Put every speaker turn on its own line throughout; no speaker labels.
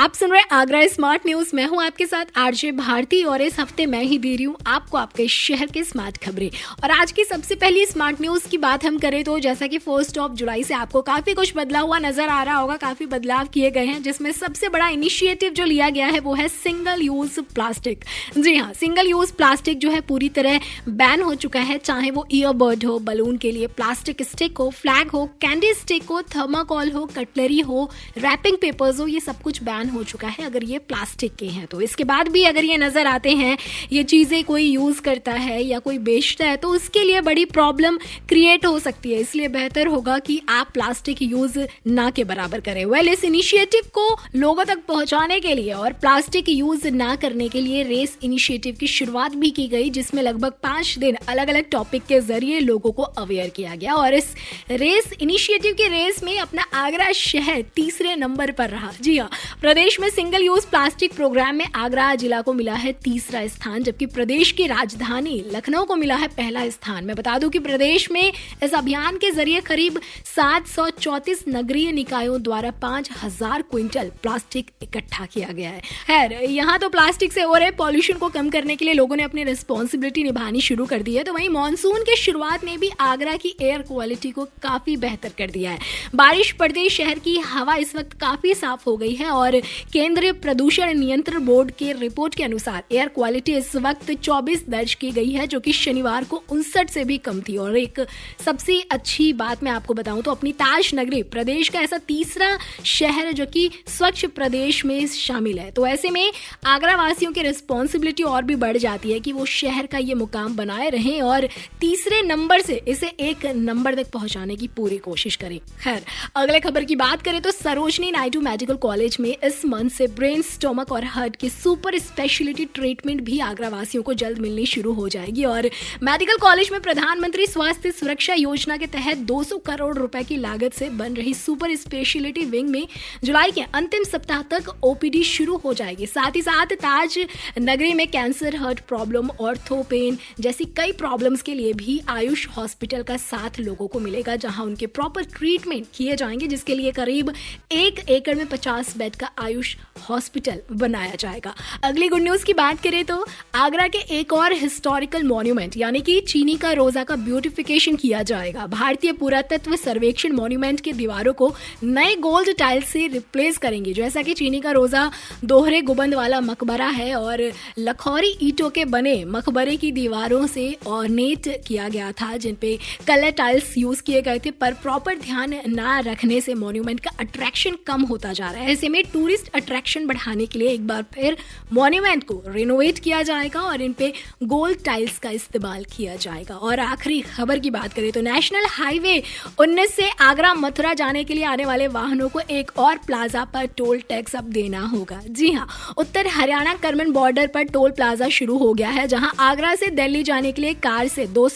आप सुन रहे आगरा स्मार्ट न्यूज़ मैं हूँ आपके साथ आरजे भारती और इस हफ़्ते मैं ही दे रही हूँ आपको आपके शहर के स्मार्ट खबरें। और आज की सबसे पहली स्मार्ट न्यूज़ की बात हम करें तो जैसा कि फ़र्स्ट ऑफ़ जुलाई से आपको काफ़ी कुछ बदला हुआ नज़र आ रहा होगा, काफ़ी बदलाव किए गए हैं, जिसमें सबसे बड़ा इनिशिएटिव जो लिया गया है वो है सिंगल यूज़ प्लास्टिक जी हाँ सिंगल यूज़ प्लास्टिक जो है पूरी तरह बैन हो चुका है, चाहे वो ईयरबर्ड हो बलून के लिए प्लास्टिक स्टिक हो फ्लैग हो कैंडी स्टिक हो थर्माकोल हो कटलरी हो रैपिंग पेपर्स हो, ये सब कुछ बैन हो चुका है, अगर ये प्लास्टिक के हैं तो इसके बाद भी अगर ये नज़र आते हैं, ये चीज़ें कोई यूज़ करता है या कोई बेचता है तो उसके लिए बड़ी प्रॉब्लम क्रिएट हो सकती है। इसलिए बेहतर होगा कि आप प्लास्टिक यूज़ ना के बराबर करें। वेल इस इनिशिएटिव को लोगों तक पहुँचाने के लिए और प्लास्टिक यूज़ ना करने के लिए रेस इनिशिएटिव की शुरुआत भी की गई, जिसमें लगभग पाँच दिन अलग अलग टॉपिक के ज़रिए लोगों को अवेयर किया गया। और इस रेस इनिशिएटिव की रेस में अपना आगरा शहर तीसरे नंबर पर रहा। जी हाँ प्रदेश में सिंगल यूज़ प्लास्टिक प्रोग्राम में आगरा जिला को मिला है तीसरा स्थान, जबकि प्रदेश की राजधानी लखनऊ को मिला है पहला स्थान। मैं बता दूँ कि प्रदेश में इस अभियान के ज़रिए करीब 734 नगरीय निकायों द्वारा पाँच हज़ार क्विंटल प्लास्टिक इकट्ठा किया गया है। खैर, यहाँ तो प्लास्टिक से हो रहे पॉल्यूशन को कम करने के लिए लोगों ने अपनी रिस्पॉन्सिबिलिटी निभानी शुरू कर दी है तो वहीं मानसून के शुरुआत ने भी आगरा की एयर क्वालिटी को काफ़ी बेहतर कर दिया है। बारिश पड़ते शहर की हवा इस वक्त काफ़ी साफ़ हो गई है और केंद्रीय प्रदूषण नियंत्रण बोर्ड के रिपोर्ट के अनुसार एयर क्वालिटी इस वक्त 24 दर्ज की गई है, जो कि शनिवार को उनसठ से भी कम थी। और एक सबसे अच्छी बात मैं आपको बताऊँ तो अपनी ताज नगरी प्रदेश का ऐसा तीसरा शहर जो कि स्वच्छ प्रदेश में शामिल है। तो ऐसे में आगरा वासियों की रिस्पॉन्सिबिलिटी और भी बढ़ जाती है कि वो शहर का ये मुकाम बनाए रहें और तीसरे नंबर से इसे एक नंबर तक पहुँचाने की पूरी कोशिश करें। खैर, अगले खबर की बात करें तो सरोजनी नायडू मेडिकल कॉलेज में इस मंथ से ब्रेन स्टोमक और हार्ट की सुपर स्पेशलिटी ट्रीटमेंट भी आगरा वासियों को जल्द मिलनी शुरू हो जाएगी। और मेडिकल कॉलेज में प्रधानमंत्री स्वास्थ्य सुरक्षा योजना के तहत 200 करोड़ रुपए की लागत से बन रही सुपर स्पेशलिटी विंग में जुलाई के अंतिम सप्ताह तक ओपीडी शुरू हो जाएगी। साथ ही साथ ताज नगरी में cancer heart problem ortho pain जैसी कई प्रॉब्लम्स के लिए भी आयुष हॉस्पिटल का साथ लोगों को मिलेगा, जहाँ उनके प्रॉपर ट्रीटमेंट किए जाएँगे, जिसके लिए करीब एक एकड़ में पचास बेड का आयुष हॉस्पिटल बनाया जाएगा। अगली गुड न्यूज़ की बात करें तो आगरा के एक और हिस्टोरिकल मॉन्यूमेंट यानी कि चीनी का रोजा का ब्यूटिफिकेशन किया जाएगा। भारतीय पुरातत्व सर्वेक्षण मॉन्यूमेंट की दीवारों को नए गोल्ड टाइल्स से रिप्लेस करेंगे। जैसा कि चीनी का रोजा दोहरे गुबंद वाला मकबरा है और लखौरी ईटों के बने मकबरे की दीवारों से ऑर्नेट किया गया था जिनपे कलर टाइल्स यूज़ किए गए थे। पर प्रॉपर ध्यान ना रखने से मॉन्यूमेंट का अट्रैक्शन कम होता जा रहा है। ऐसे में टूरिस्ट अट्रैक्शन बढ़ाने के लिए एक बार फिर मॉन्यूमेंट को रिनोवेट किया जाएगा और इन पे गोल्ड टाइल्स का इस्तेमाल किया जाएगा। और आखिरी खबर की बात करें तो नेशनल हाईवे 19 से आगरा मथुरा जाने के लिए आने वाले वाहनों को एक और प्लाजा पर टोल टैक्स अब देना होगा। जी हाँ उत्तर हरियाणा करमन बॉर्डर पर टोल प्लाजा शुरू हो गया है, जहाँ आगरा से दिल्ली जाने के लिए कार से दो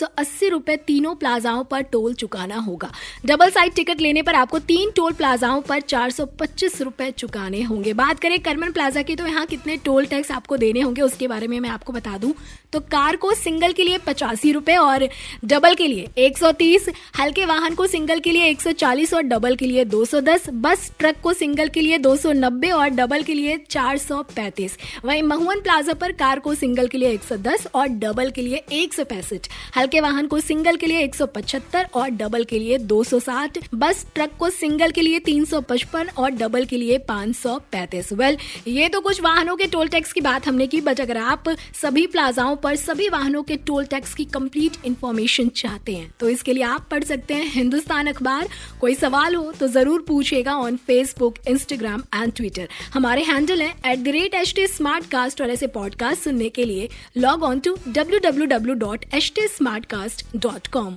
रुपए तीनों प्लाजाओं पर टोल चुकाना होगा। डबल साइड टिकट लेने पर आपको तीन टोल प्लाजाओं पर चार रुपए चुकाने होंगे बात करें करमन प्लाजा की तो यहाँ कितने टोल टैक्स आपको देने होंगे उसके बारे में मैं आपको बता दूँ तो कार को सिंगल के लिए पचासी रुपए और डबल के लिए 130 हल्के वाहन को सिंगल के लिए 140 और डबल के लिए 210 बस ट्रक को सिंगल के लिए 290 और डबल के लिए 435 वहीं महुअन प्लाजा पर कार को सिंगल के लिए 110 और डबल के लिए एक सौ पैंसठ हल्के वाहन को सिंगल के लिए 175 और डबल के लिए 260 बस ट्रक को सिंगल के लिए 355 और डबल के लिए 535 वेल ये तो कुछ वाहनों के टोल टैक्स की बात हमने की, बट अगर आप सभी प्लाजाओं पर सभी वाहनों के टोल टैक्स की कंप्लीट इन्फॉर्मेशन चाहते हैं तो इसके लिए आप पढ़ सकते हैं हिंदुस्तान अखबार। कोई सवाल हो तो ज़रूर पूछेगा on Facebook Instagram and Twitter हमारे हैंडल है at the rate H T smart cast और ऐसे पॉडकास्ट सुनने के लिए log on to W W W dot H T smart cast dot com